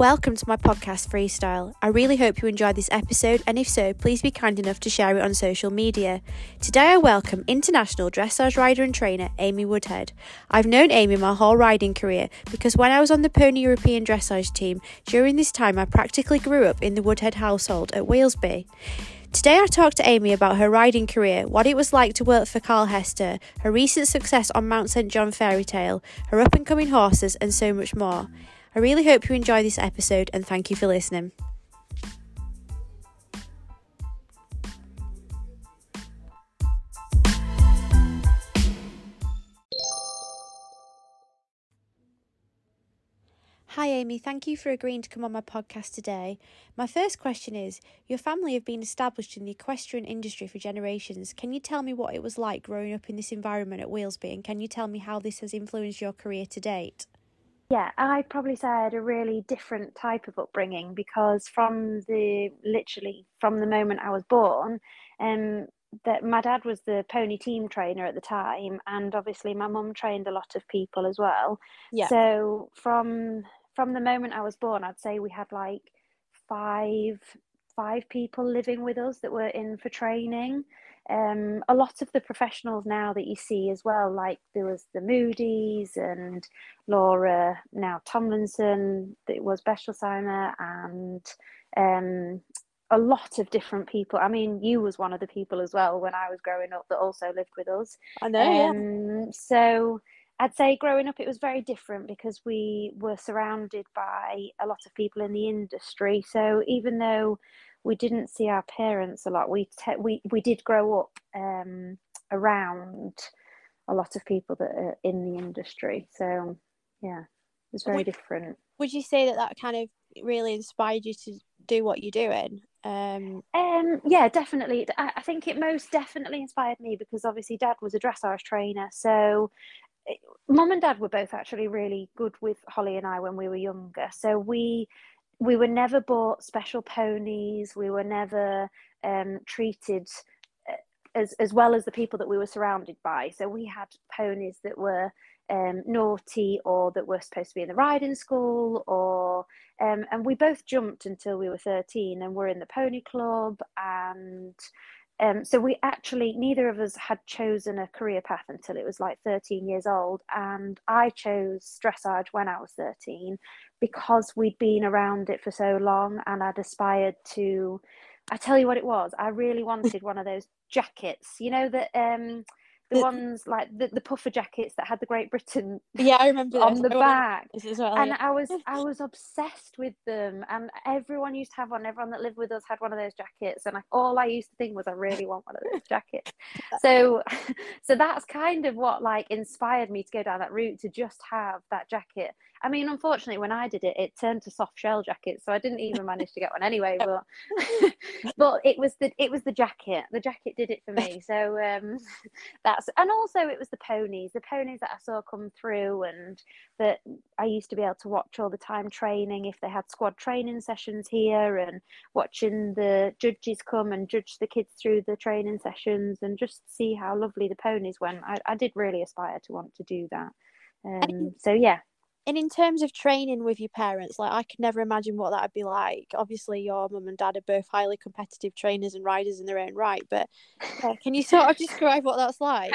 Welcome to my podcast Freestyle. I really hope you enjoyed this episode, and if so, please be kind enough to share it on social media. Today I welcome international dressage rider and trainer Amy Woodhead. I've known Amy my whole riding career because when I was on the Pony European dressage team, during this time I practically grew up in the Woodhead household at Wheelsby. Today I talked to Amy about her riding career, what it was like to work for Carl Hester, her recent success on Mount St John Fairy Tale, her up and coming horses, and so much more. I really hope you enjoy this episode and thank you for listening. Hi, Amy. Thank you for agreeing to come on my podcast today. My first question is Your family have been established in the equestrian industry for generations. Can you tell me what it was like growing up in this environment at Wheelsby? And can you tell me how this has influenced your career to date? Yeah, I'd probably say I had a really different type of upbringing because from the literally from the moment I was born, um, that my dad was the pony team trainer at the time, and obviously my mum trained a lot of people as well. Yeah. So from from the moment I was born, I'd say we had like five five people living with us that were in for training um, a lot of the professionals now that you see as well, like there was the Moody's and Laura, now Tomlinson, that was Bechtolsheimer, and um, a lot of different people. I mean, you was one of the people as well when I was growing up that also lived with us. I know. Um, yeah. So I'd say growing up it was very different because we were surrounded by a lot of people in the industry. So even though we didn't see our parents a lot. We te- we we did grow up um, around a lot of people that are in the industry. So yeah, it was very would, different. Would you say that that kind of really inspired you to do what you're doing? Um, um yeah, definitely. I, I think it most definitely inspired me because obviously Dad was a dressage trainer, so mum and dad were both actually really good with Holly and I when we were younger. So we we were never bought special ponies. We were never um, treated uh, as as well as the people that we were surrounded by. So we had ponies that were um, naughty or that were supposed to be in the riding school, or um, and we both jumped until we were thirteen and were in the pony club and. Um, so we actually neither of us had chosen a career path until it was like 13 years old and i chose dressage when i was 13 because we'd been around it for so long and i'd aspired to i tell you what it was i really wanted one of those jackets you know that um the, ones like the, the puffer jackets that had the Great Britain yeah I remember on the back. and I was I was obsessed with them and everyone used to have one. Everyone that lived with us had one of those jackets and I, all I used to think was I really want one of those jackets. So so that's kind of what like inspired me to go down that route to just have that jacket I mean, unfortunately, when I did it, it turned to soft shell jackets, so I didn't even manage to get one anyway. But but it was the it was the jacket. The jacket did it for me. So um, that's and also it was the ponies, the ponies that I saw come through, and that I used to be able to watch all the time training if they had squad training sessions here, and watching the judges come and judge the kids through the training sessions, and just see how lovely the ponies went. I, I did really aspire to want to do that. Um, so yeah, and in terms of training with your parents, like I could never imagine what that'd be like. Obviously, your mum and dad are both highly competitive trainers and riders in their own right, but uh, can you sort of describe what that's like?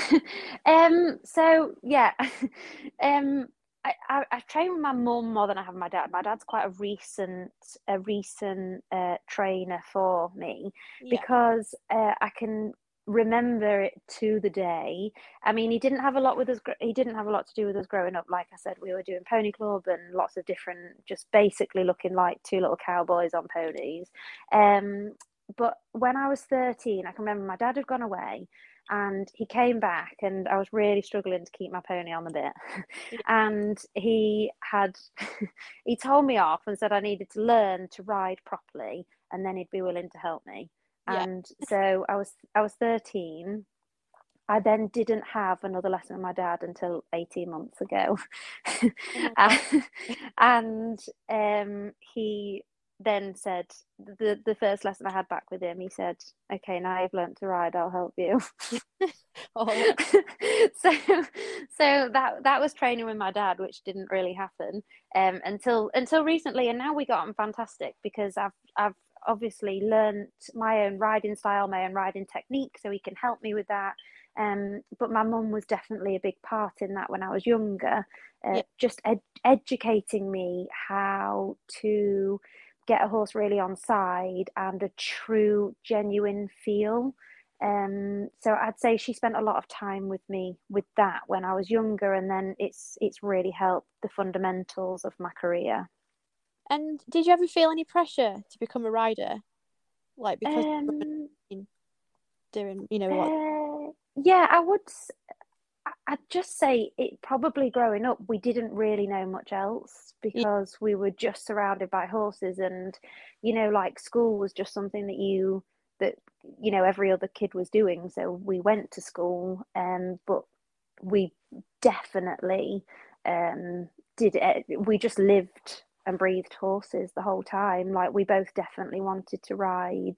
um. So yeah, um. I, I, I train with my mum more than I have my dad. My dad's quite a recent a recent uh, trainer for me yeah. because uh, I can remember it to the day. I mean, he didn't have a lot with us. He didn't have a lot to do with us growing up. Like I said, we were doing pony club and lots of different, just basically looking like two little cowboys on ponies. Um, but when I was thirteen, I can remember my dad had gone away, and he came back, and I was really struggling to keep my pony on the bit. and he had, he told me off and said I needed to learn to ride properly, and then he'd be willing to help me and yeah. so I was I was 13 I then didn't have another lesson with my dad until 18 months ago. Oh and um, he then said the the first lesson I had back with him, he said, "Okay, now you've learnt to ride. I'll help you." oh. so so that that was training with my dad, which didn't really happen um, until until recently, and now we got on fantastic because I've I've obviously learnt my own riding style, my own riding technique, so he can help me with that. Um, but my mum was definitely a big part in that when I was younger, uh, yeah. just ed- educating me how to get a horse really on side and a true, genuine feel. Um, so I'd say she spent a lot of time with me with that when I was younger, and then it's it's really helped the fundamentals of my career. And did you ever feel any pressure to become a rider? Like because um, doing, you know, what? Uh, yeah, I would. I'd just say it probably growing up, we didn't really know much else because yeah. we were just surrounded by horses, and you know, like school was just something that you that you know every other kid was doing. So we went to school, um, but we definitely um, did it. We just lived and breathed horses the whole time. Like we both definitely wanted to ride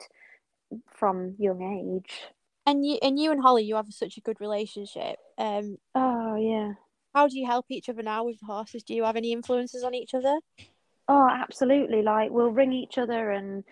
from young age. And you and you and Holly, you have such a good relationship. Um, oh yeah. How do you help each other now with horses? Do you have any influences on each other? Oh, absolutely. Like we'll ring each other and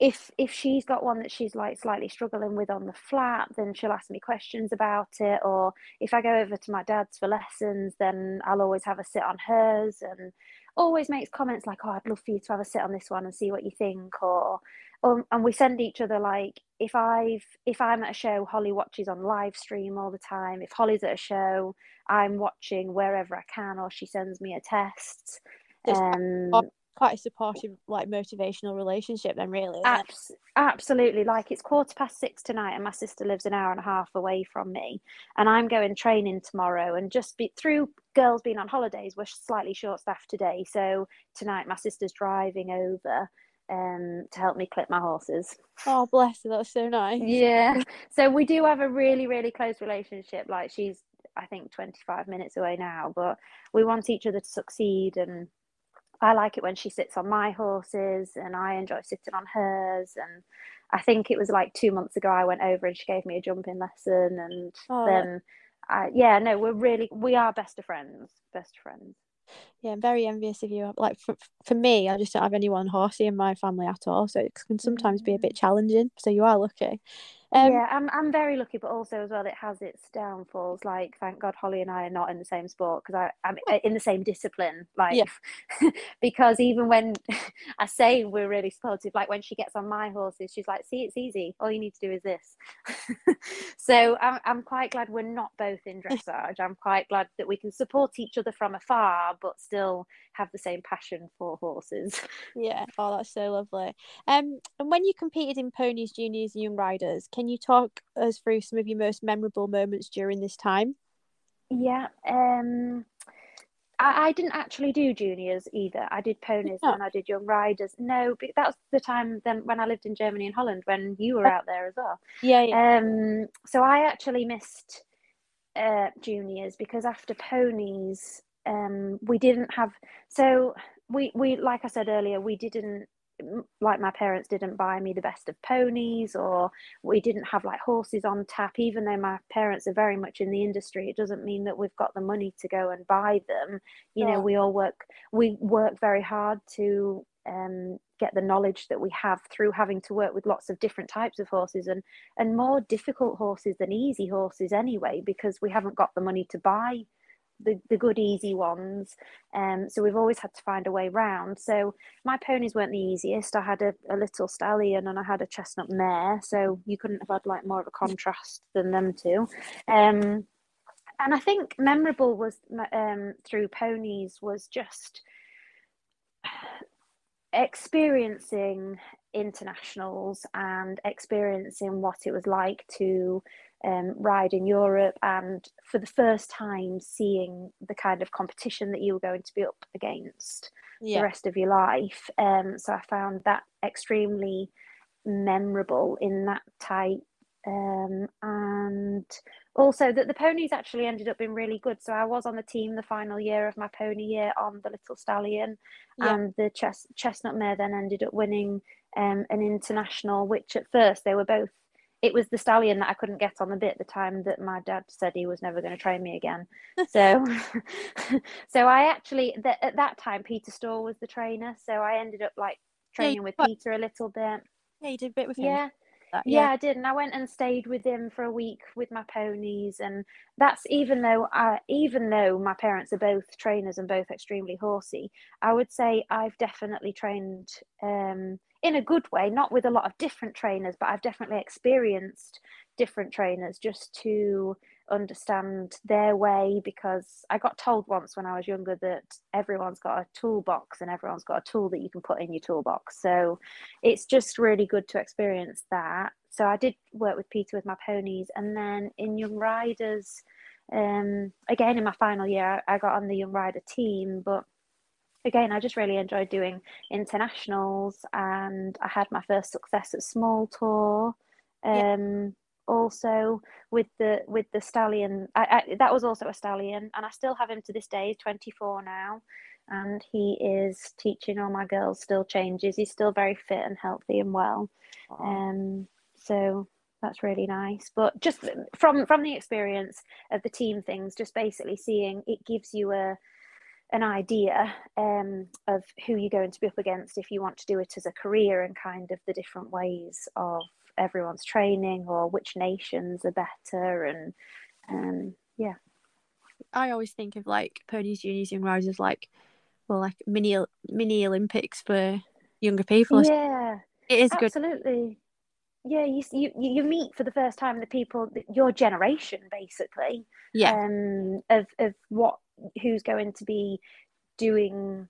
if if she's got one that she's like slightly struggling with on the flat then she'll ask me questions about it or if i go over to my dad's for lessons then i'll always have a sit on hers and always makes comments like oh i'd love for you to have a sit on this one and see what you think or um, and we send each other like if i've if i'm at a show holly watches on live stream all the time. If holly's at a show i'm watching wherever i can or she sends me a text um quite a supportive, like motivational relationship, then really. Abs- absolutely. Like it's quarter past six tonight, and my sister lives an hour and a half away from me, and I'm going training tomorrow. And just be through girls being on holidays, we're slightly short staffed today. So tonight, my sister's driving over. Um, to help me clip my horses. Oh, bless her, that's so nice. Yeah. So we do have a really, really close relationship. Like she's, I think, 25 minutes away now, but we want each other to succeed and I like it when she sits on my horses and I enjoy sitting on hers. And I think it was like two months ago I went over and she gave me a jumping lesson. And oh, then, I, yeah, no, we're really, we are best of friends, best of friends. Yeah, I'm very envious of you. Like for, for me, I just don't have anyone horsey in my family at all. So it can sometimes be a bit mm. challenging. So you are lucky. Um, yeah, I'm I'm very lucky, but also as well, it has its downfalls. Like, thank God, Holly and I are not in the same sport because I I'm uh, in the same discipline. Like, yeah. because even when I say we're really supportive, like when she gets on my horses, she's like, "See, it's easy. All you need to do is this." so I'm I'm quite glad we're not both in dressage. I'm quite glad that we can support each other from afar, but still have the same passion for horses. Yeah. Oh, that's so lovely. Um, and when you competed in ponies, juniors, and young riders. Can you talk us through some of your most memorable moments during this time? Yeah. Um, I, I didn't actually do juniors either. I did ponies and I did young riders. No, but that was the time then when I lived in Germany and Holland when you were out there as well. Yeah. yeah. Um, so I actually missed uh, juniors because after ponies, um, we didn't have. So we we like I said earlier, we didn't like my parents didn't buy me the best of ponies or we didn't have like horses on tap. Even though my parents are very much in the industry it doesn't mean that we've got the money to go and buy them. You know we all work we work very hard to um, get the knowledge that we have through having to work with lots of different types of horses and and more difficult horses than easy horses anyway because we haven't got the money to buy the, the good easy ones. Um so we've always had to find a way round. So my ponies weren't the easiest. I had a, a little stallion and i had a chestnut mare so you couldn't have had like more of a contrast than them two. Um and i think memorable was um through ponies was just experiencing internationals and experiencing what it was like to um, ride in Europe and for the first time seeing the kind of competition that you were going to be up against yeah. the rest of your life. Um, so I found that extremely memorable in that type. Um, and also that the ponies actually ended up being really good. So I was on the team the final year of my pony year on the Little Stallion, yeah. and the chest, Chestnut Mare then ended up winning um, an international. Which at first they were both. It was the stallion that I couldn't get on the bit the time that my dad said he was never going to train me again. so, so I actually th- at that time Peter Storr was the trainer, so I ended up like training yeah, with Peter a little bit. Yeah, you did a bit with him. Yeah, that, yeah. yeah. I did, and I went and stayed with him for a week with my ponies, and that's even though I, even though my parents are both trainers and both extremely horsey, I would say I've definitely trained um, in a good way, not with a lot of different trainers, but I've definitely experienced different trainers just to understand their way because I got told once when I was younger that everyone's got a toolbox and everyone's got a tool that you can put in your toolbox. So it's just really good to experience that. So I did work with Peter with my ponies and then in Young Riders, um, again in my final year, I got on the Young Rider team, but again, I just really enjoyed doing internationals and I had my first success at Small Tour. Um, yeah also with the with the stallion I, I, that was also a stallion and i still have him to this day he's 24 now and he is teaching all my girls still changes. He's still very fit and healthy and well. Um so that's really nice. But just from from the experience of the team things just basically seeing it gives you a an idea um, of who you're going to be up against if you want to do it as a career and kind of the different ways of everyone's training or which nations are better and um yeah i always think of like ponies juniors young riders like well like mini mini olympics for younger people yeah it is absolutely good. Absolutely. Yeah you, you you meet for the first time the people your generation basically yeah um of of what who's going to be doing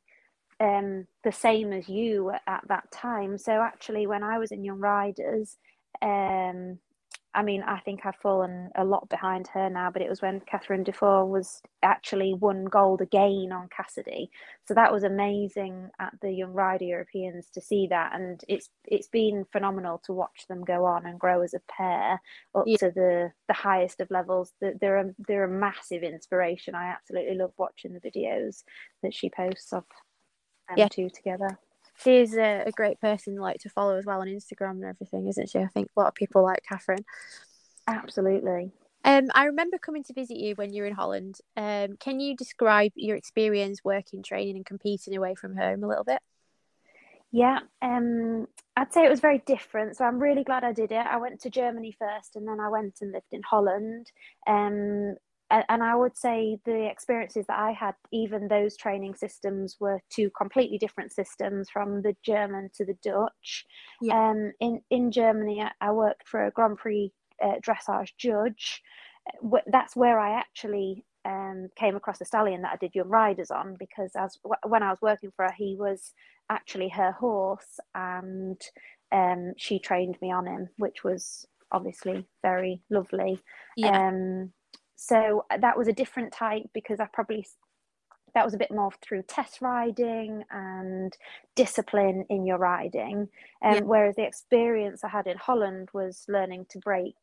um, the same as you at that time. So actually, when I was in Young Riders, um, I mean, I think I've fallen a lot behind her now, but it was when Catherine Dufour was actually won gold again on Cassidy. So that was amazing at the Young Rider Europeans to see that, and it's it's been phenomenal to watch them go on and grow as a pair up yeah. to the the highest of levels. They're a they're a massive inspiration. I absolutely love watching the videos that she posts of them yeah. two together she's a, a, great person like to follow as well on Instagram and everything, isn't she? I think a lot of people like Catherine. Absolutely. Um, I remember coming to visit you when you were in Holland. Um, can you describe your experience working, training, and competing away from home a little bit? Yeah, um, I'd say it was very different. So I'm really glad I did it. I went to Germany first, and then I went and lived in Holland. Um, and I would say the experiences that I had, even those training systems were two completely different systems from the German to the Dutch. Yeah. Um, in in Germany, I worked for a Grand Prix uh, dressage judge. That's where I actually um, came across a stallion that I did young riders on because as when I was working for her, he was actually her horse, and um, she trained me on him, which was obviously very lovely. Yeah. Um, so uh, that was a different type because I probably that was a bit more through test riding and discipline in your riding. Um, yeah. Whereas the experience I had in Holland was learning to break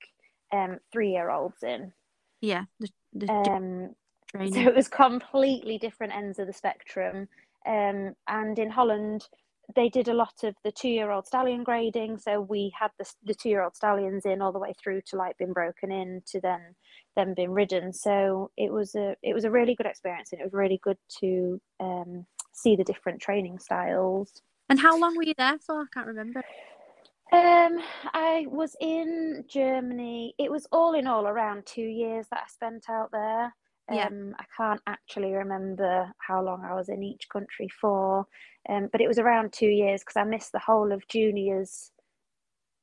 um, three year olds in. Yeah. The, the um, so it was completely different ends of the spectrum. Um, and in Holland, they did a lot of the two year old stallion grading. So we had the, the two year old stallions in all the way through to like being broken in to then them being ridden. So it was a it was a really good experience and it was really good to um, see the different training styles. And how long were you there for? I can't remember. Um, I was in Germany. It was all in all around two years that I spent out there. Yeah. Um, I can't actually remember how long I was in each country for, um, but it was around two years because I missed the whole of juniors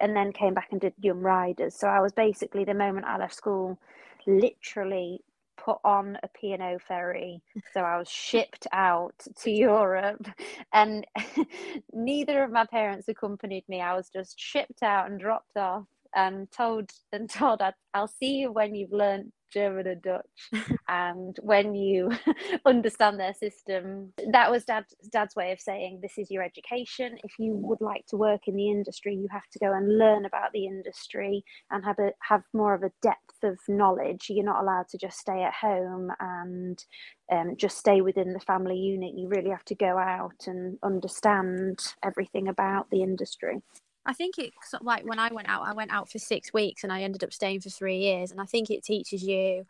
and then came back and did young riders. So I was basically the moment I left school, literally put on a P&O ferry. So I was shipped out to Europe, and neither of my parents accompanied me. I was just shipped out and dropped off and told and told I'll see you when you've learned German and Dutch. and when you understand their system, that was dad's, dad's way of saying this is your education. If you would like to work in the industry, you have to go and learn about the industry and have a have more of a depth of knowledge. You're not allowed to just stay at home and um, just stay within the family unit. You really have to go out and understand everything about the industry. I think it's like when I went out, I went out for six weeks and I ended up staying for three years. And I think it teaches you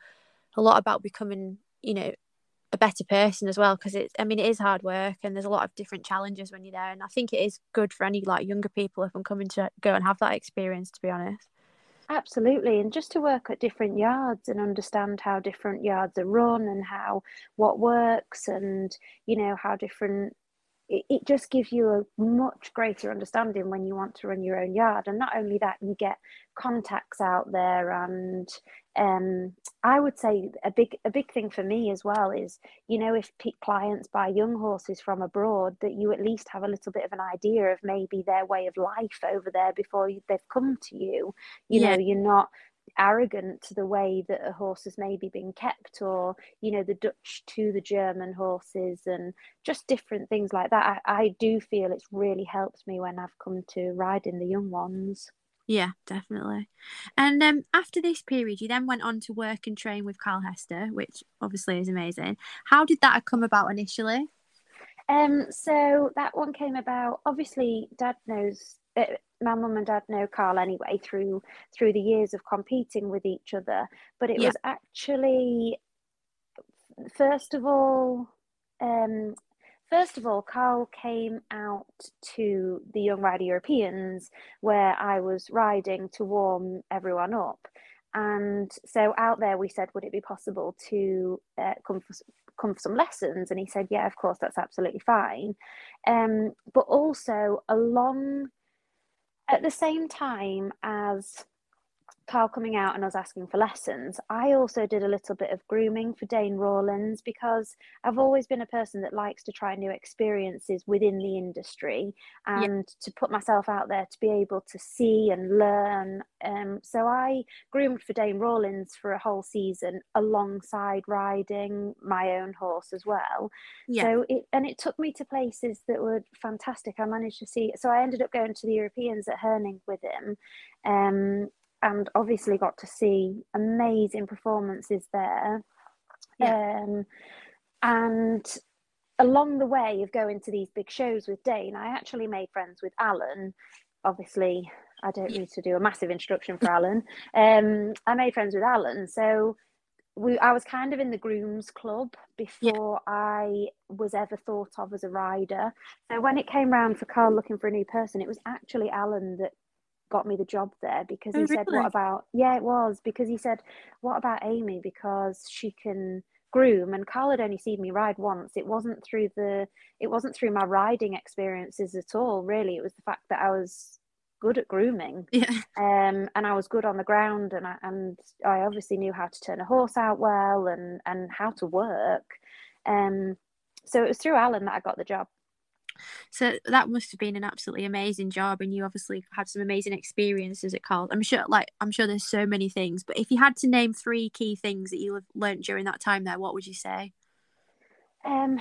a lot about becoming, you know, a better person as well. Because it's, I mean, it is hard work and there's a lot of different challenges when you're there. And I think it is good for any like younger people if I'm coming to go and have that experience, to be honest. Absolutely. And just to work at different yards and understand how different yards are run and how what works and, you know, how different it, it just gives you a much greater understanding when you want to run your own yard. And not only that, you get contacts out there and um, I would say a big a big thing for me as well is you know if clients buy young horses from abroad that you at least have a little bit of an idea of maybe their way of life over there before they've come to you you yeah. know you're not arrogant to the way that a horse has maybe been kept or you know the dutch to the german horses and just different things like that. I, I do feel it's really helped me when i've come to riding the young ones. Yeah definitely. And um after this period you then went on to work and train with carl hester which obviously is amazing. How did that come about initially? Um so that one came about obviously dad knows uh, my mum and dad know Carl anyway through through the years of competing with each other. But it yeah. was actually first of all, um, first of all, Carl came out to the Young Rider Europeans where I was riding to warm everyone up. And so out there, we said, would it be possible to uh, come for come for some lessons? And he said, yeah, of course, that's absolutely fine. Um, but also along at the same time as Carl coming out and us asking for lessons, I also did a little bit of grooming for Dane Rawlins because I've always been a person that likes to try new experiences within the industry and yeah. to put myself out there to be able to see and learn. Um, so I groomed for Dane Rawlins for a whole season alongside riding my own horse as well. Yeah. So it and it took me to places that were fantastic. I managed to see. So I ended up going to the Europeans at Herning with him. Um, and obviously got to see amazing performances there. Yeah. Um, and along the way of going to these big shows with Dane, I actually made friends with Alan. Obviously, I don't need to do a massive introduction for Alan. Um, I made friends with Alan, so we I was kind of in the grooms club before yeah. I was ever thought of as a rider. So when it came round for Carl looking for a new person, it was actually Alan that got me the job there because oh, he said, What about, yeah, it was because he said, What about Amy? Because she can groom and Carl had only seen me ride once. It wasn't through the, it wasn't through my riding experiences at all, really. It was the fact that I was good at grooming yeah. um and I was good on the ground and I and I obviously knew how to turn a horse out well and and how to work um so it was through Alan that I got the job so that must have been an absolutely amazing job, and you obviously had some amazing experiences at Carl. I'm sure, like I'm sure, there's so many things. But if you had to name three key things that you have learned during that time there, what would you say? Um,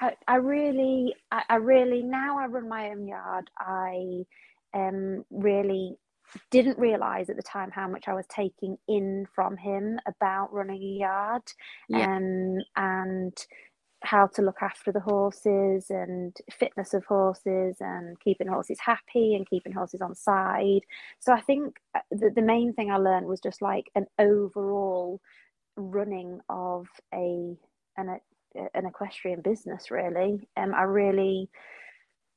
I, I really, I, I really now I run my own yard. I um really didn't realize at the time how much I was taking in from him about running a yard yeah. um, and how to look after the horses and fitness of horses and keeping horses happy and keeping horses on side. So I think uh, the, the main thing I learned was just like an overall running of a an, an equestrian business really. Um, I really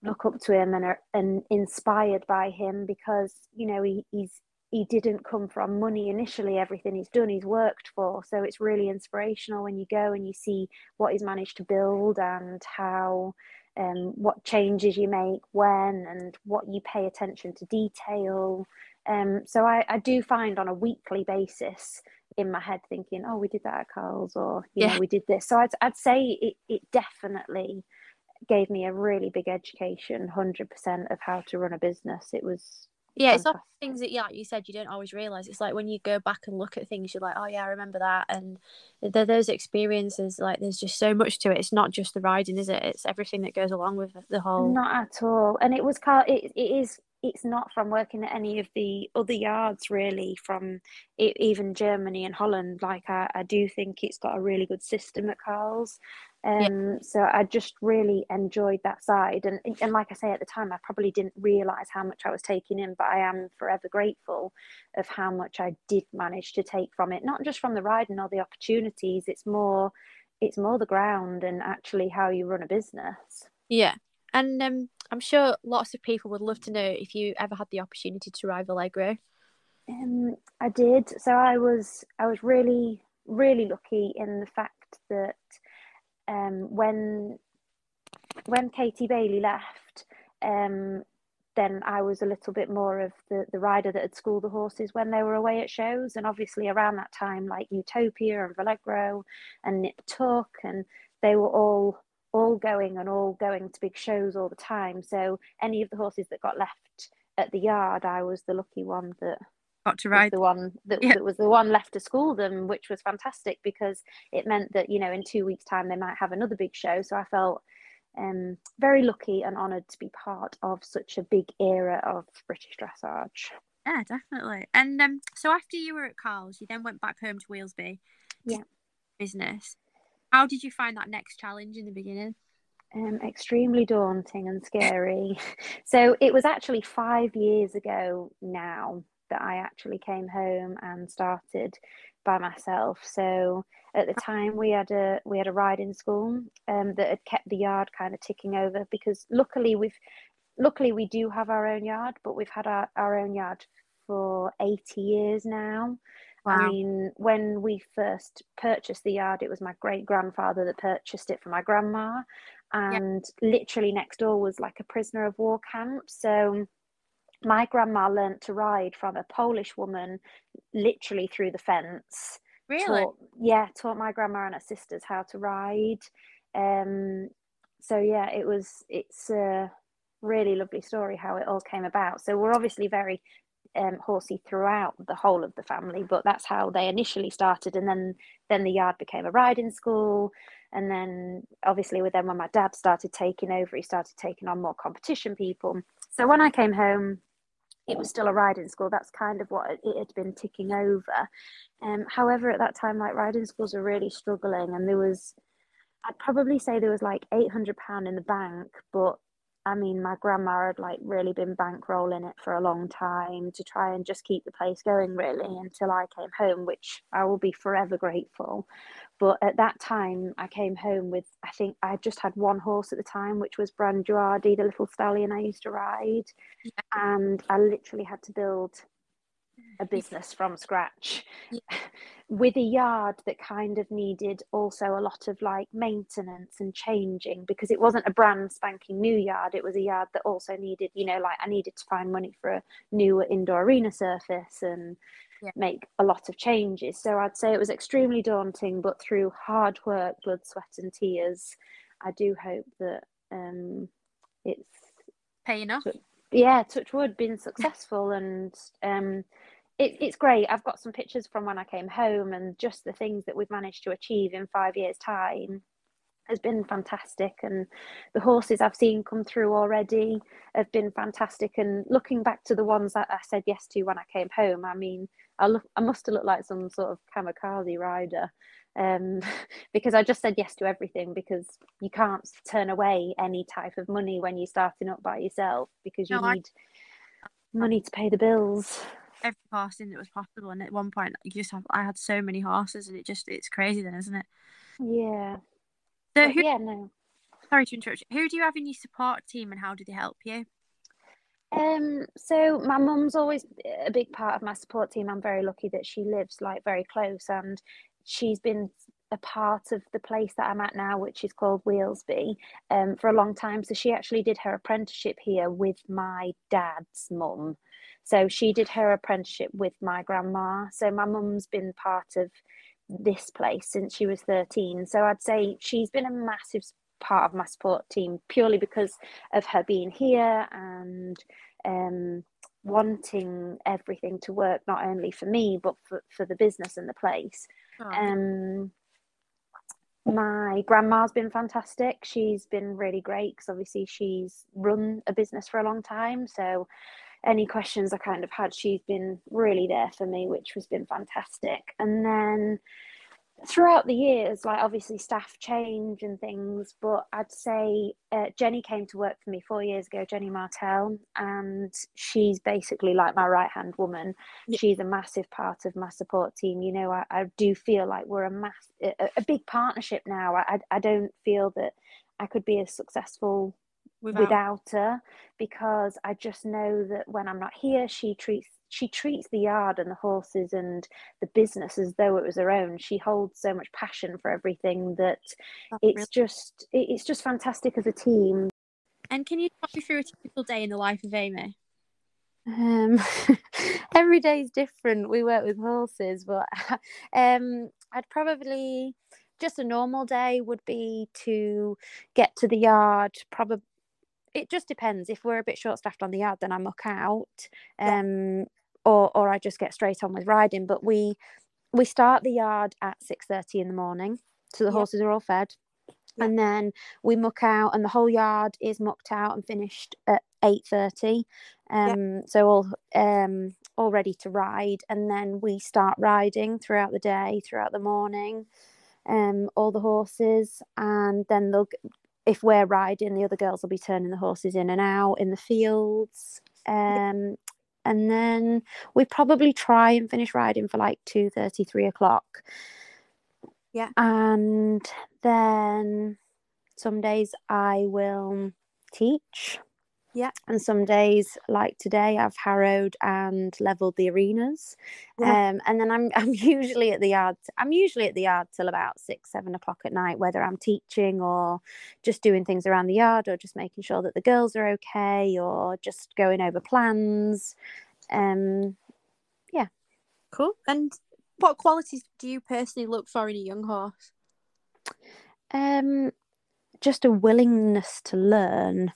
look up to him and are and inspired by him because you know he, he's he didn't come from money initially everything he's done he's worked for. So it's really inspirational when you go and you see what he's managed to build and how um, what changes you make when and what you pay attention to detail. Um, so I, I do find on a weekly basis in my head thinking oh we did that at carl's or you yeah. know we did this. So I'd, I'd say it, it definitely gave me a really big education 100% of how to run a business. It was Yeah, it's often things that, yeah, like you said, you don't always realize. It's like when you go back and look at things, you're like, oh yeah, I remember that, and the, those experiences. Like, there's just so much to it. It's not just the riding, is it? It's everything that goes along with the whole. Not at all. And it was it, it is it's not from working at any of the other yards really from it, even Germany and Holland like I, I do think it's got a really good system at Carl's um, yeah. So I just really enjoyed that side, and and like I say at the time, I probably didn't realize how much I was taking in, but I am forever grateful of how much I did manage to take from it. Not just from the riding or the opportunities; it's more, it's more the ground and actually how you run a business. Yeah, and um, I'm sure lots of people would love to know if you ever had the opportunity to ride Valegro. Um, I did. So I was I was really really lucky in the fact that um, when when Katie Bailey left, um, then I was a little bit more of the, the rider that had schooled the horses when they were away at shows. And obviously around that time, like Uthopia and Valegro and Nip Tuck, and they were all all going and all going to big shows all the time. So any of the horses that got left at the yard, I was the lucky one that got to ride the one that, yeah. that, was the one left to school them which was fantastic because it meant that you know in two weeks time they might have another big show. So i felt um, very lucky and honoured to be part of such a big era of british dressage. Yeah definitely. And um, so after you were at carl's you then went back home to wheelsby yeah. business. How did you find that next challenge in the beginning? Um, extremely daunting and scary. so it was actually five years ago now that I actually came home and started by myself. So at the time we had a we had a riding school um, that had kept the yard kind of ticking over because luckily we've luckily we do have our own yard, but we've had our, our own yard for 80 years now. Wow. I mean, when we first purchased the yard, it was my great grandfather that purchased it for my grandma. And yep. literally next door was like a prisoner of war camp. So my grandma learnt to ride from a Polish woman literally through the fence. Really? Taught, yeah, taught my grandma and her sisters how to ride. Um, so yeah, it was it's a really lovely story how it all came about. So we're obviously very um, horsey throughout the whole of the family, but that's how they initially started, and then then the yard became a riding school, and then obviously with them when my dad started taking over, he started taking on more competition people. So when I came home it was still a riding school. That's kind of what it had been ticking over. Um, however, at that time, like riding schools were really struggling, and there was, I'd probably say there was like eight hundred pound in the bank, but I mean, my grandma had like really been bankrolling it for a long time to try and just keep the place going, really, until I came home, which I will be forever grateful. But at that time, I came home with, I think I just had one horse at the time, which was Branduardi, the little stallion I used to ride. And I literally had to build a business from scratch yeah. with a yard that kind of needed also a lot of like maintenance and changing because it wasn't a brand spanking new yard it was a yard that also needed you know like i needed to find money for a new indoor arena surface and yeah. make a lot of changes. So I'd say it was extremely daunting, but through hard work, blood, sweat, and tears, I do hope that um, it's paying off. Yeah, touch wood, been successful, and um, it, it's great. I've got some pictures from when I came home, and just the things that we've managed to achieve in five years' time has been fantastic. And the horses I've seen come through already have been fantastic. And looking back to the ones that I said yes to when I came home I mean I look I must have looked like some sort of kamikaze rider um, because I just said yes to everything because you can't turn away any type of money when you're starting up by yourself because you no, need I... money to pay the bills every casting that was possible and at one point you just have I had so many horses and it just it's crazy then isn't it yeah so who, yeah, no. Sorry to interrupt. You. Who do you have in your support team, and how do they help you? Um, so my mum's always a big part of my support team. I'm very lucky that she lives like very close, and she's been a part of the place that I'm at now, which is called Wheelsby, um, for a long time. So she actually did her apprenticeship here with my dad's mum. So she did her apprenticeship with my grandma. So my mum's been part of this place since she was 13. So I'd say she's been a massive part of my support team purely because of her being here and um, wanting everything to work not only for me but for, for the business and the place. Oh. Um, my grandma's been fantastic. She's been really great because obviously she's run a business for a long time. So any questions I kind of had, she's been really there for me, which has been fantastic. And then throughout the years, like obviously staff change and things, but I'd say uh, Jenny came to work for me four years ago, Jenny Martell, and she's basically like my right hand woman. Yeah. She's a massive part of my support team. You know, I, I do feel like we're a mass, a, a big partnership now. I, I don't feel that I could be as successful without. without her because I just know that when I'm not here, she treats she treats the yard and the horses and the business as though it was her own. She holds so much passion for everything that That's it's really- just it's just fantastic as a team. And can you talk me through a typical day in the life of Amy? Um, every day is different. We work with horses, but um, I'd probably just a normal day would be to get to the yard, probably it just depends. If we're a bit short staffed on the yard, then I muck out, um, yeah. or or I just get straight on with riding. But we we start the yard at six thirty in the morning, so the yeah. horses are all fed, yeah. and then we muck out, and the whole yard is mucked out and finished at eight thirty. Um, so all um all ready to ride, and then we start riding throughout the day, throughout the morning. Um, all the horses, and then they'll if we're riding, the other girls will be turning the horses in and out in the fields. Um, and then we probably try and finish riding for like two thirty, three o'clock. Yeah. And then some days I will teach yeah. And some days, like today, I've harrowed and leveled the arenas. Yeah. Um, and then I'm I'm usually at the yard. I'm usually at the yard till about six, seven o'clock at night, whether I'm teaching or just doing things around the yard or just making sure that the girls are okay or just going over plans. Um, yeah. Cool. And what qualities do you personally look for in a young horse? Um, just a willingness to learn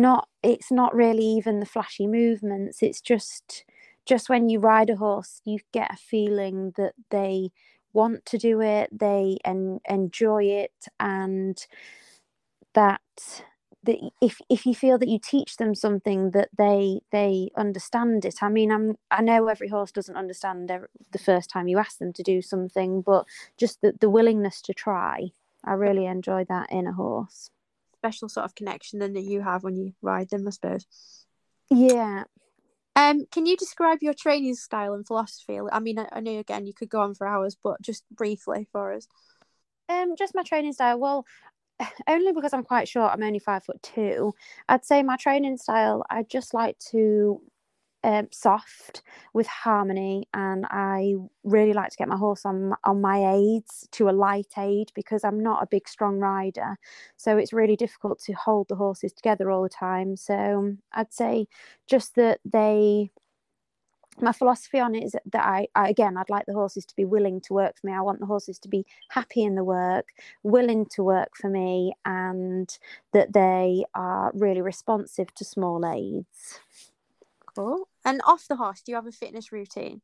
not it's not really even the flashy movements. It's just just when you ride a horse you get a feeling that they want to do it they en- enjoy it and that that if if you feel that you teach them something that they they understand it. I mean i'm i know every horse doesn't understand every, the first time you ask them to do something but just the, the willingness to try i really enjoy that in a horse special sort of connection than that you have when you ride them, I suppose. Yeah. Um, can you describe your training style and philosophy? I mean, I, I know again you could go on for hours, but just briefly for us. Um, just my training style. Well, only because I'm quite short. I'm only five foot two. I'd say my training style. I just like to um, soft with harmony, and I really like to get my horse on on my aids to a light aid because I'm not a big strong rider, so it's really difficult to hold the horses together all the time. So I'd say just that they my philosophy on it is that I, I, again i'd like the horses to be willing to work for me. I want the horses to be happy in the work willing to work for me and that they are really responsive to small aids cool and off the horse, do you have a fitness routine?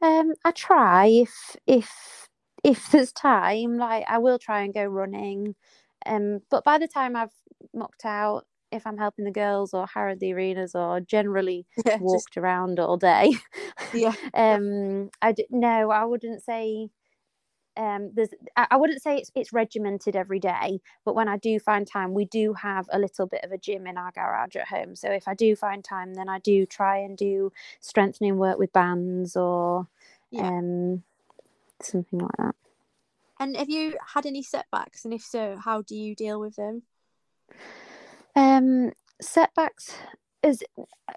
Um, I try if if if there's time. Like I will try and go running. Um, but by the time I've mucked out, if I'm helping the girls or harrowed the arenas or generally yeah, walked just... around all day, yeah. um, I d- no, I wouldn't say um there's I wouldn't say it's it's regimented every day but when I do find time we do have a little bit of a gym in our garage at home. So if I do find time then I do try and do strengthening work with bands or yeah. um something like that. And have you had any setbacks? And if so how do you deal with them? Um setbacks is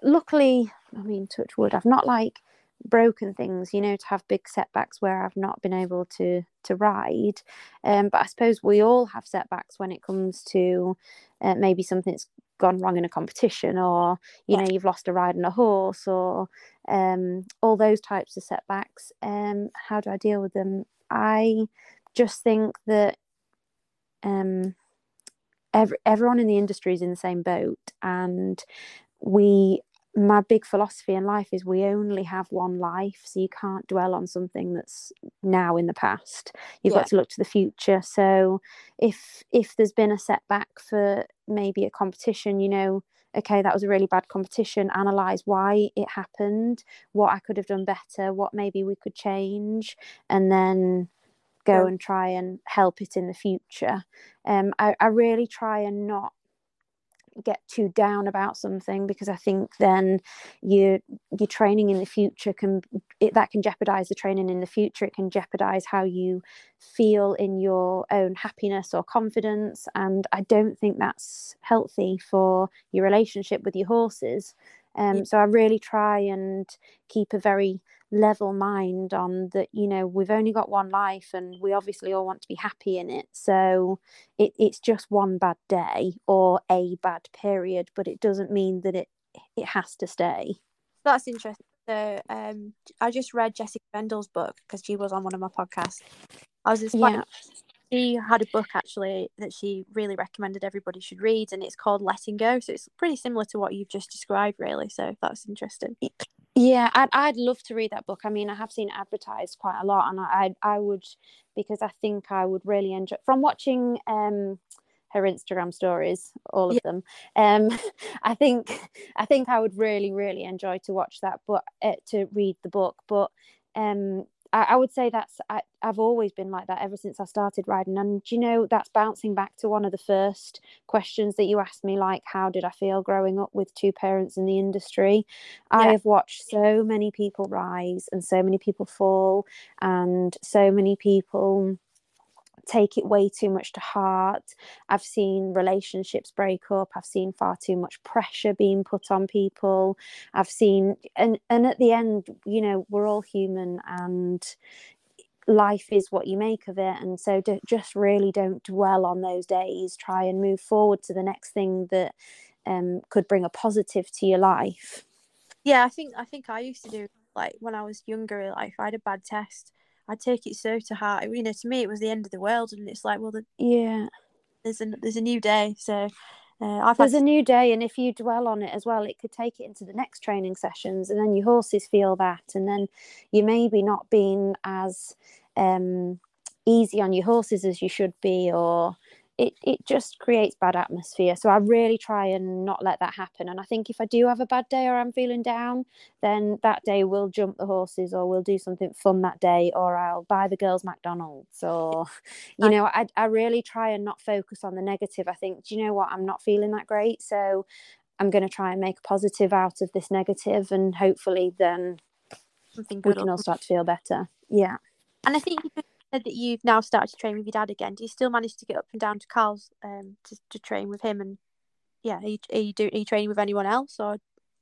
luckily I mean touch wood I've not like broken things you know to have big setbacks where i've not been able to to ride. Um, but i suppose we all have setbacks when it comes to uh, maybe something's gone wrong in a competition or you yeah. know you've lost a ride on a horse or um, all those types of setbacks. Um, how do i deal with them? I just think that um, every, everyone in the industry is in the same boat and we my big philosophy in life is we only have one life so you can't dwell on something that's now in the past you've yeah. got to look to the future so if if there's been a setback for maybe a competition you know okay that was a really bad competition analyze why it happened what i could have done better what maybe we could change and then go yeah. and try and help it in the future um I, I really try and not get too down about something because I think then your your training in the future can it, that can jeopardize the training in the future. It can jeopardize how you feel in your own happiness or confidence, and I don't think that's healthy for your relationship with your horses. Um, so I really try and keep a very level mind on that you know we've only got one life and we obviously all want to be happy in it. So it, it's just one bad day or a bad period but it doesn't mean that it it has to stay. That's interesting. So um i just read jessica bendel's book because she was on one of my podcasts. I was inspired yeah. She had a book actually that she really recommended everybody should read and it's called letting go so it's pretty similar to what you've just described really so that's interesting yeah, I'd I'd love to read that book. I mean, I have seen it advertised quite a lot, and I I, I would because I think I would really enjoy from watching um her Instagram stories, all of yeah. them. Um, I think I think I would really really enjoy to watch that, but uh, to read the book. But um, I, I would say that's I, I've always been like that ever since I started riding. And you know, that's bouncing back to one of the first questions that you asked me, like, how did I feel growing up with two parents in the industry? Yeah. I have watched so many people rise and so many people fall, and so many people take it way too much to heart. I've seen relationships break up. I've seen far too much pressure being put on people. I've seen, and and at the end, you know, we're all human, and life is what you make of it. And so, do, just really don't dwell on those days. Try and move forward to the next thing that um, could bring a positive to your life. Yeah, I think I think I used to do like when I was younger. Like if I had a bad test, I take it so to heart. You know, to me, it was the end of the world, and it's like, well, the, yeah, there's a there's a new day. So uh, I've there's had... a new day, and if you dwell on it as well, it could take it into the next training sessions, and then your horses feel that, and then you maybe not being as um, easy on your horses as you should be, or it, it just creates bad atmosphere. So I really try and not let that happen. And I think if I do have a bad day or I'm feeling down, then that day we'll jump the horses or we'll do something fun that day or I'll buy the girls McDonald's or you know, I I really try and not focus on the negative. I think, do you know what, I'm not feeling that great. So I'm gonna try and make a positive out of this negative and hopefully then something we can all start to feel better. Yeah. And I think said that you've now started to train with your dad again. Do you still manage to get up and down to Carl's um, to, to train with him? And yeah, are you, are you, do, are you training with anyone else or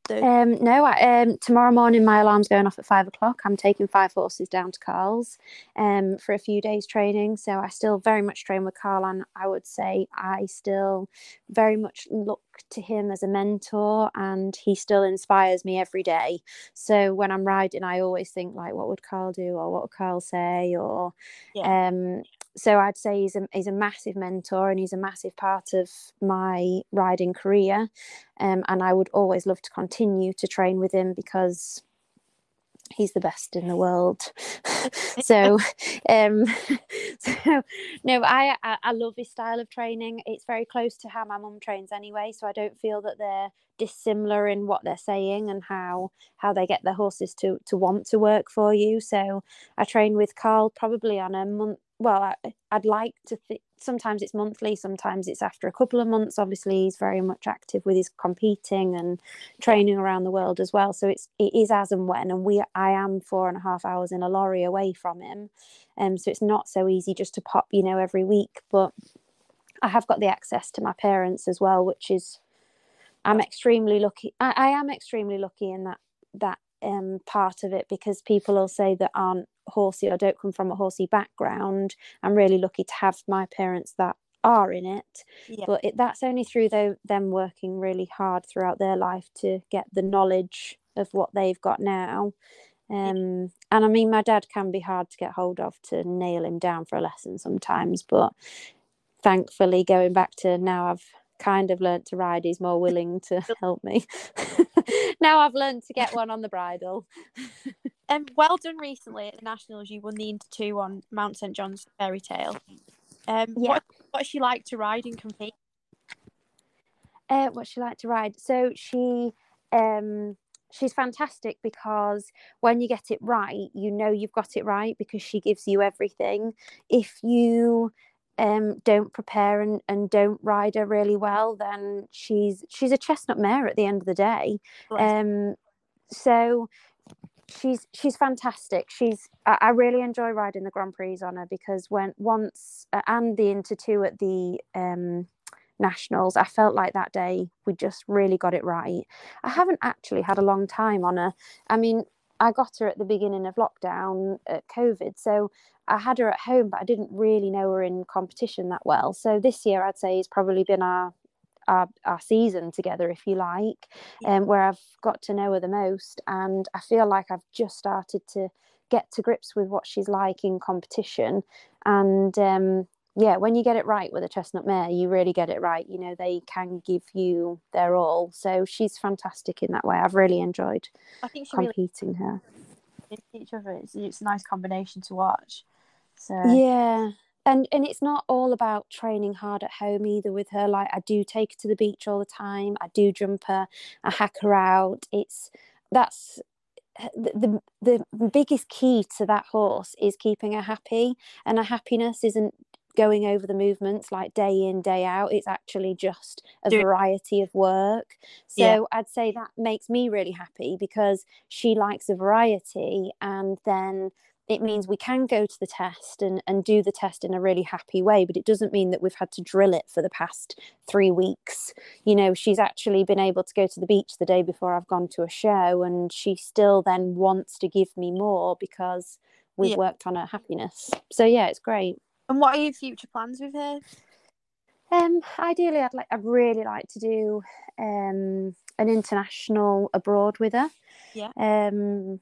the... Um, no, I, um, tomorrow morning my alarm's going off at five o'clock. I'm taking five horses down to Carl's um, for a few days training. So I still very much train with Carl, and I would say I still very much look to him as a mentor, and he still inspires me every day. So when I'm riding, I always think like, what would Carl do, or what would Carl say, or yeah. um, so I'd say he's a he's a massive mentor and he's a massive part of my riding career, um, and I would always love to continue to train with him because he's the best in the world. so, um, so no, I, I, I love his style of training. It's very close to how my mum trains anyway, so I don't feel that they're dissimilar in what they're saying and how how they get their horses to to want to work for you. So I train with Carl probably on a month well I, would like to think sometimes it's monthly sometimes it's after a couple of months. Obviously he's very much active with his competing and training around the world as well. So it's it is as and when and we i am four and a half hours in a lorry away from him. Um so it's not so easy just to pop you know every week but i have got the access to my parents as well which is i'm extremely lucky. I, I am extremely lucky in that that um, part of it because people will say that aren't horsey or don't come from a horsey background. I'm really lucky to have my parents that are in it yeah. but it, that's only through the, them working really hard throughout their life to get the knowledge of what they've got now um, and i mean my dad can be hard to get hold of to nail him down for a lesson sometimes but thankfully going back to now i've kind of learnt to ride, he's more willing to help me. now I've learned to get one on the bridle. Um, well done recently at the Nationals. You won the Inter 2 on Mount St John's Fairy Tale. Um, Yeah. what, what's she like to ride and compete? Uh, what she like to ride? So she um she's fantastic because when you get it right, you know you've got it right because she gives you everything. If you um don't prepare and, and don't ride her really well, then she's she's a chestnut mare at the end of the day. Bless. Um so she's she's fantastic. She's I, I really enjoy riding the Grand Prix on her because when once uh, and the Inter two at the um nationals, I felt like that day we just really got it right. I haven't actually had a long time on her. I mean, I got her at the beginning of lockdown at COVID, so I had her at home, but I didn't really know her in competition that well. So this year, I'd say has probably been our our, our season together, if you like, Yeah. um, where I've got to know her the most, and I feel like I've just started to get to grips with what she's like in competition, and um, yeah, when you get it right with a chestnut mare, you really get it right. You know, they can give you their all. So she's fantastic in that way. I've really enjoyed I think she really competing her. each other. It's, it's a nice combination to watch. So Yeah. And and it's not all about training hard at home either with her. Like I do take her to the beach all the time. I do jump her, I hack her out. It's that's eh, the, the the biggest key to that horse is keeping her happy and her happiness isn't going over the movements like day in day out it's actually just a variety of work so Yeah. i'd say that makes me really happy because she likes a variety and then it means we can go to the test and, and do the test in a really happy way but it doesn't mean that we've had to drill it for the past three weeks you know she's actually been able to go to the beach the day before i've gone to a show and she still then wants to give me more because we've Yeah. worked on her happiness so yeah it's great And what are your future plans with her? um ideally i'd like i'd really like to do um an international abroad with her Yeah. um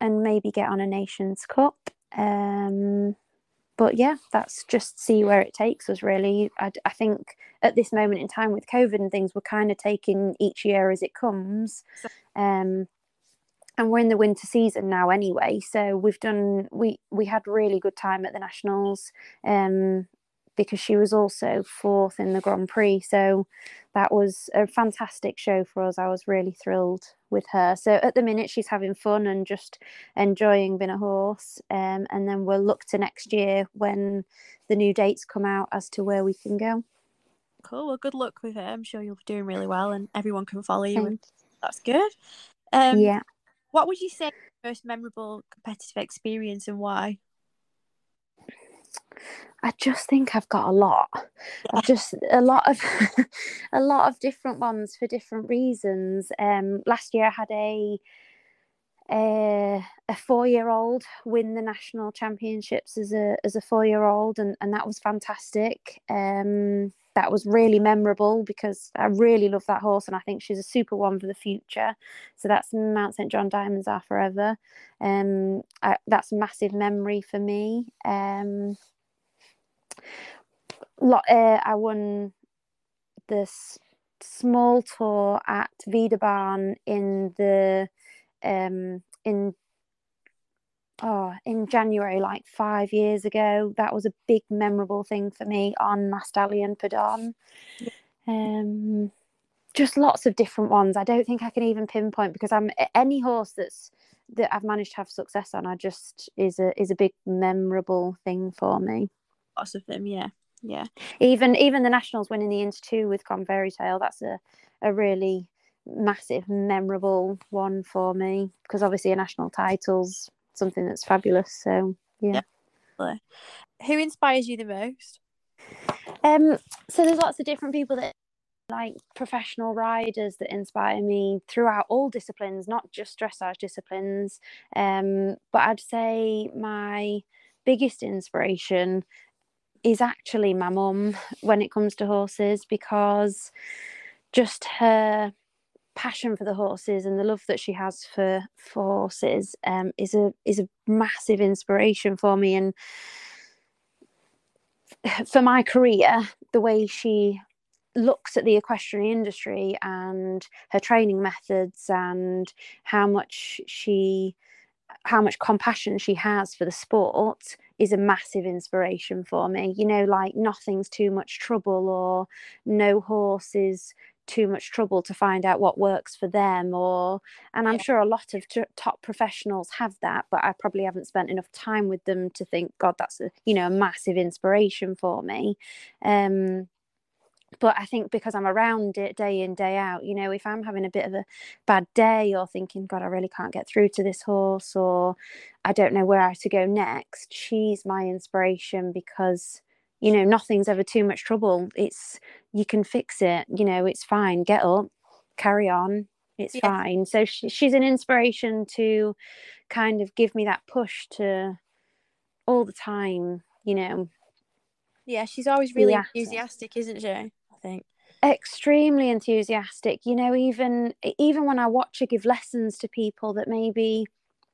and maybe get on a nations cup. Um but yeah that's just see where it takes us really. I, I think at this moment in time with covid and things we're kind of taking each year as it comes. Um and we're in the winter season now anyway so we've done we we had really good time at the nationals. Um because she was also fourth in the grand prix so that was a fantastic show for us i was really thrilled with her so at the minute she's having fun and just enjoying being a horse um, and then we'll look to next year when the new dates come out as to where we can go Cool. Well, good luck with her. I'm sure you'll be doing really well, and everyone can follow you. and That's good. Um, yeah What would you say most memorable competitive experience and why? I just think I've got a lot. I've just a lot of a lot of different ones for different reasons. Um, last year I had a a, four year old win the national championships as a as a four year old, and and that was fantastic. Um, that was really memorable because I really love that horse, and I think she's a super one for the future. So that's Mount St John Diamonds are forever. Um, I, that's a massive memory for me. Um, lot, uh, I won this small tour at Vidauban in the um in oh in January like five years ago. That was a big memorable thing for me on my stallion Padon. Um just lots of different ones. I don't think I can even pinpoint because I'm any horse that's that I've managed to have success on. I just is a is a big memorable thing for me Lots of them, yeah, yeah. even even the nationals winning the inter two with Con Fairy Tale that's a, a really massive memorable one for me because obviously a national title's something that's fabulous so yeah. Who inspires you the most? um so there's lots of different people that like professional riders that inspire me throughout all disciplines not just dressage disciplines. Um but i'd say my biggest inspiration is actually my mum when it comes to horses because just her passion for the horses and the love that she has for for horses um, is a is a massive inspiration for me and for my career the way she looks at the equestrian industry and her training methods and how much she how much compassion she has for the sport is a massive inspiration for me. You know like nothing's too much trouble or no horse is too much trouble to find out what works for them or and i'm yeah. sure a lot of t- top professionals have that but i probably haven't spent enough time with them to think god that's a you know a massive inspiration for me um but I think because I'm around it day in, day out, you know, if I'm having a bit of a bad day or thinking, God, I really can't get through to this horse or I don't know where to go next, she's my inspiration because you know nothing's ever too much trouble. It's you can fix it you know it's fine. Get up carry on it's yeah. fine. So she, she's an inspiration to kind of give me that push to all the time you know. Yeah she's always really enthusiastic isn't she? I think. Extremely enthusiastic. You know even even when i watch her give lessons to people that maybe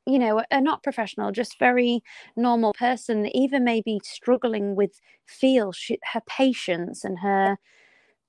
you know a not professional just very normal person even maybe struggling with feel she, her patience and her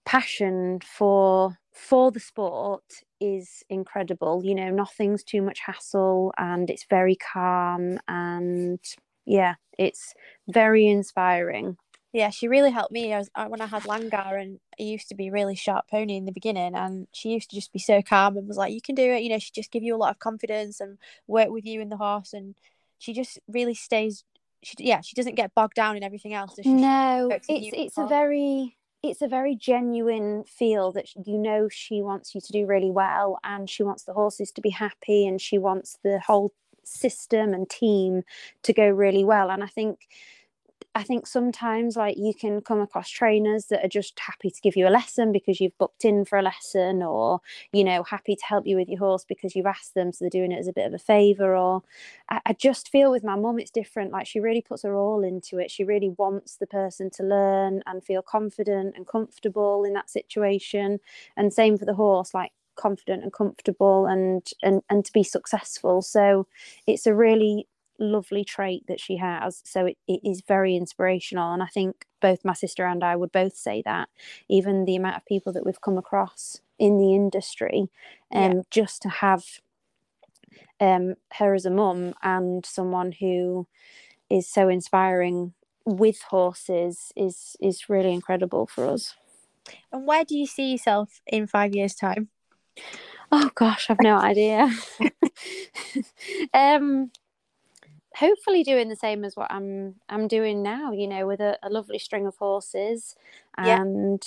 passion for for the sport is incredible. You know nothing's too much hassle and it's very calm and yeah it's very inspiring yeah, she really helped me. I was when I had Langar, and he used to be really sharp pony in the beginning, and she used to just be so calm and was like, "You can do it." You know, she just give you a lot of confidence and work with you in the horse, and she just really stays. She yeah, she doesn't get bogged down in everything else. She no, it's it's a very it's a very genuine feel that you know she wants you to do really well, and she wants the horses to be happy, and she wants the whole system and team to go really well. And I think I think sometimes like you can come across trainers that are just happy to give you a lesson because you've booked in for a lesson or you know happy to help you with your horse because you've asked them so they're doing it as a bit of a favor or I, I just feel with my mum it's different like she really puts her all into it. She really wants the person to learn and feel confident and comfortable in that situation. And same for the horse like confident and comfortable and and and to be successful. So it's a really lovely trait that she has. So it, it is very inspirational. And I think both my sister and I would both say that, even the amount of people that we've come across in the industry, um, yeah. just to have um, her as a mum and someone who is so inspiring with horses is is really incredible for us. And where do you see yourself in five years' time? Oh gosh, I've no idea. um, hopefully doing the same as what I'm I'm doing now, you know, with a, a lovely string of horses and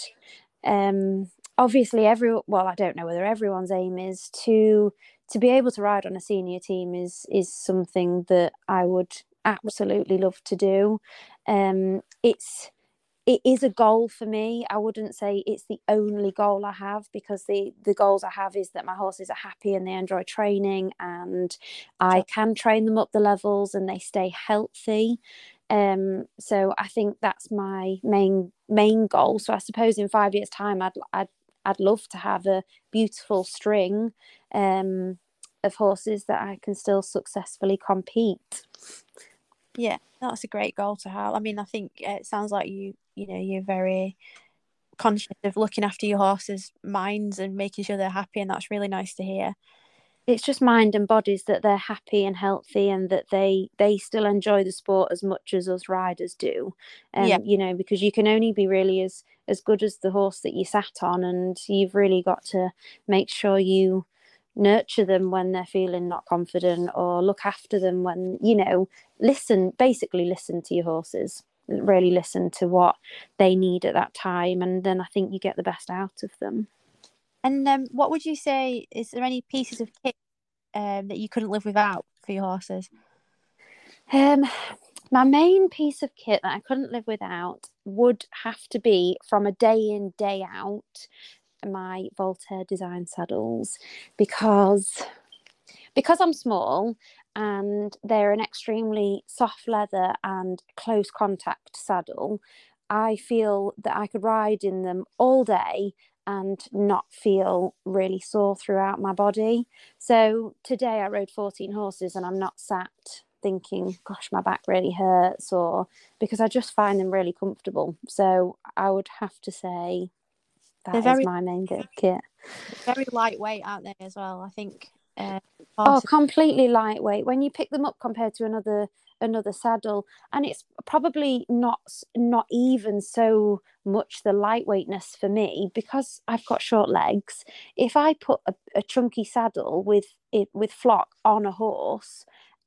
yeah. um obviously every well, I don't know whether everyone's aim is to to be able to ride on a senior team is is something that I would absolutely love to do. Um it's it is a goal for me. I wouldn't say it's the only goal I have because the the goals I have is that my horses are happy and they enjoy training and I can train them up the levels and they stay healthy. Um, so I think that's my main main goal. So I suppose in five years' time, I'd I'd I'd love to have a beautiful string um, of horses that I can still successfully compete. Yeah, that's a great goal to have. I mean, I think it sounds like you you know you're very conscious of looking after your horses' minds and making sure they're happy, and that's really nice to hear. It's just mind and bodies that they're happy and healthy, and that they they still enjoy the sport as much as us riders do. And um, yeah. you know, because you can only be really as as good as the horse that you sat on, and you've really got to make sure you nurture them when they're feeling not confident or look after them when you know listen basically listen to your horses really listen to what they need at that time and then i think you get the best out of them. And um, what would you say is there any pieces of kit um, that you couldn't live without for your horses? Um my main piece of kit that i couldn't live without would have to be from a day in day out my voltaire design saddles because because i'm small and they're an extremely soft leather and close contact saddle. I feel that I could ride in them all day and not feel really sore throughout my body. So today I rode 14 horses and I'm not sat thinking, gosh, my back really hurts, or because I just find them really comfortable. So I would have to say that is very, my main kit. Very lightweight, aren't they, as well? I think. Uh, oh, completely lightweight. When you pick them up compared to another another saddle. And it's probably not not even so much the lightweightness for me because I've got short legs. If I put a, a chunky saddle with it with flock on a horse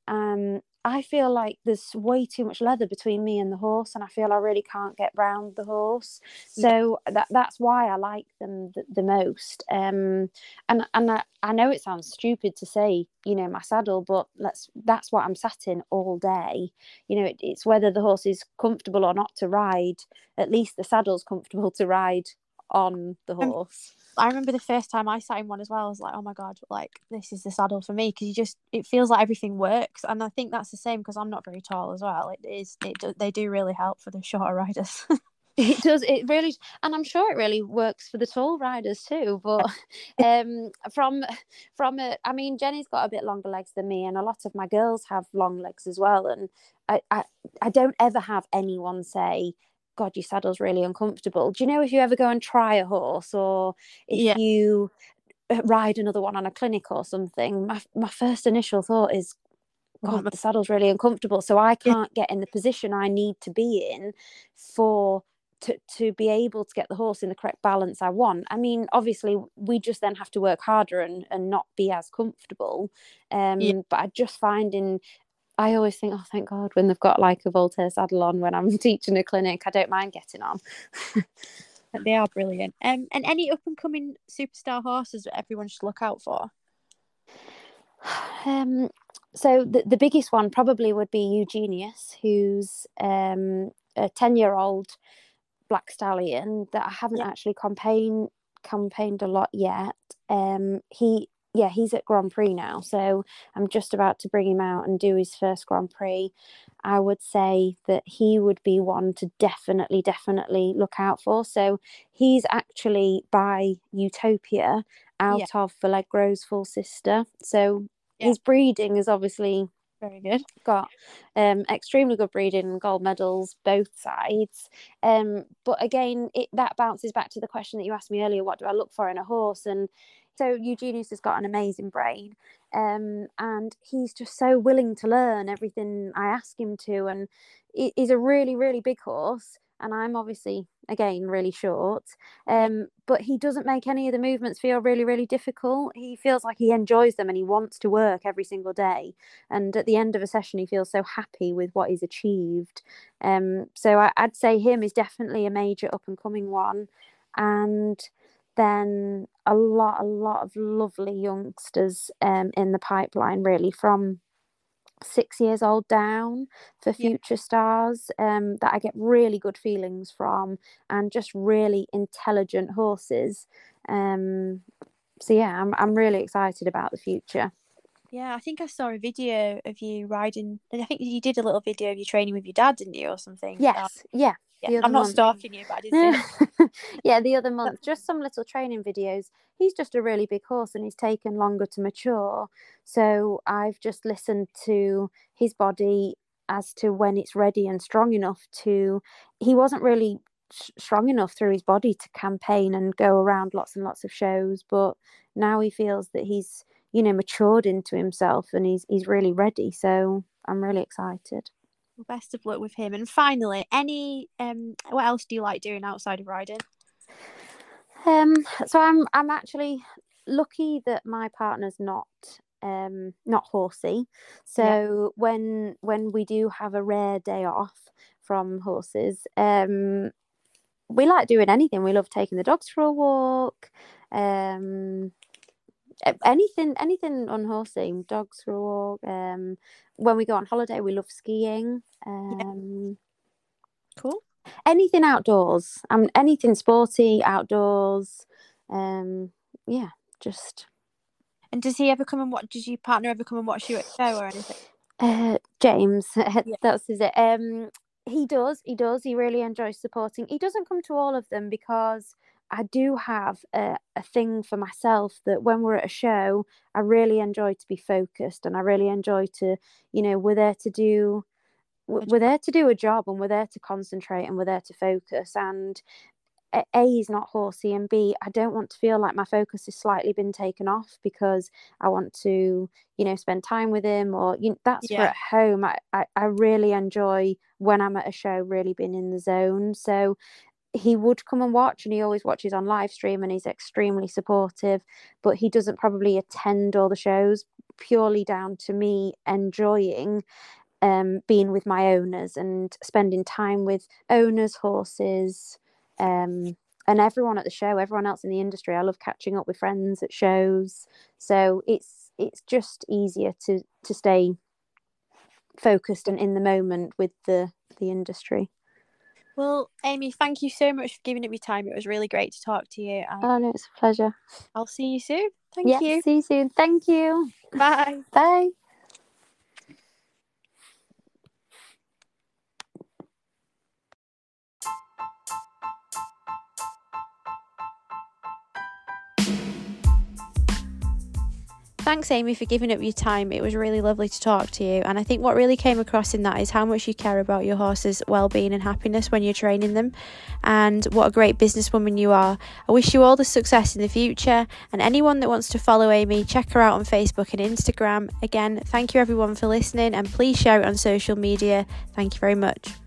um I feel like there's way too much leather between me and the horse, and I feel I really can't get round the horse. So that that's why I like them the, the most. Um, and and I, I know it sounds stupid to say, you know, my saddle, but let's that's what I'm sat in all day. You know, it, it's whether the horse is comfortable or not to ride. At least the saddle's comfortable to ride on the horse. I remember the first time I sat in one as well. I was like, oh my god, like this is the saddle for me because you just it feels like everything works, and I think that's the same because I'm not very tall as well. It is it do, they do really help for the shorter riders. it does it really and i'm sure it really works for the tall riders too but um from from a i mean jenny's got a bit longer legs than me and a lot of my girls have long legs as well and i i, I don't ever have anyone say God, your saddle's really uncomfortable. Do you know if you ever go and try a horse or if yeah. you uh, ride another one on a clinic or something? My my first initial thought is, God, the saddle's really uncomfortable. So I can't get in the position I need to be in for to, to be able to get the horse in the correct balance I want. I mean, obviously, we just then have to work harder and, and not be as comfortable. Um, yeah. But I just find in I always think, oh, thank God, when they've got like a Voltaire saddle on when I'm teaching a clinic, I don't mind getting on. they are brilliant. Um, and any up and coming superstar horses that everyone should look out for? Um, so the, the biggest one probably would be Eugenius, who's um, a 10 year old black stallion that I haven't yeah. actually campaigned campaigned a lot yet. Um, he yeah, he's at Grand Prix now. So I'm just about to bring him out and do his first Grand Prix. I would say that he would be one to definitely, definitely look out for. So he's actually by Uthopia out yeah. of Valegro's full sister. So yeah. his breeding is obviously very good. Got um, extremely good breeding, gold medals both sides. Um, but again, it that bounces back to the question that you asked me earlier: what do I look for in a horse? And so Eugenius has got an amazing brain, um, and he's just so willing to learn everything I ask him to, and he's a really, really big horse. And I'm obviously again really short, um, but he doesn't make any of the movements feel really, really difficult. He feels like he enjoys them and he wants to work every single day. And at the end of a session, he feels so happy with what he's achieved. Um, so I, I'd say him is definitely a major up and coming one, and then a lot, a lot of lovely youngsters um, in the pipeline, really, from six years old down for future yeah. stars um, that I get really good feelings from and just really intelligent horses. Um, so yeah, I'm I'm really excited about the future. Yeah, I think I saw a video of you riding. and I think you did a little video of you training with your dad, didn't you, or something? Yes, yeah. Yeah. I'm not month. stalking you, but I did see. yeah, the other month, just some little training videos. He's just a really big horse, and he's taken longer to mature. So I've just listened to his body as to when it's ready and strong enough to. He wasn't really strong enough through his body to campaign and go around lots and lots of shows, but now he feels that he's you know matured into himself and he's he's really ready so i'm really excited well best of luck with him. And finally any um what else do you like doing outside of riding? Um so i'm i'm actually lucky that my partner's not um not horsey. So yeah. when when we do have a rare day off from horses um we like doing anything. We love taking the dogs for a walk um anything anything on horsing dogs for a walk um when we go on holiday we love skiing um yeah. cool. anything outdoors. Um anything sporty outdoors um yeah just and does he ever come and watch does your partner ever come and watch you at show or anything? Uh james yeah. that's is it. Um he does he does he really enjoys supporting. He doesn't come to all of them because I do have a, a thing for myself that when we're at a show, I really enjoy to be focused and I really enjoy to, you know, we're there to do we're there to do a job and we're there to concentrate and we're there to focus. And a is not horsey and b i don't want to feel like my focus has slightly been taken off because i want to you know spend time with him or you know, that's yeah. for at home. I, I i really enjoy when i'm at a show really being in the zone. So he would come and watch and he always watches on live stream and he's extremely supportive but he doesn't probably attend all the shows purely down to me enjoying um, being with my owners and spending time with owners horses um, and everyone at the show everyone else in the industry. I love catching up with friends at shows. So it's it's just easier to to stay focused and in the moment with the the industry well, Amy, thank you so much for giving up your time. It was really great to talk to you. oh no, it's a pleasure. I'll see you soon. Thank yes, you. See you soon. Thank you. Bye. Bye. Thanks, Amy, for giving up your time. It was really lovely to talk to you. And I think what really came across in that is how much you care about your horse's well-being and happiness when you're training them, and what a great businesswoman you are. I wish you all the success in the future. And anyone that wants to follow Amy, check her out on Facebook and Instagram. Again, thank you everyone for listening, and please share it on social media. Thank you very much.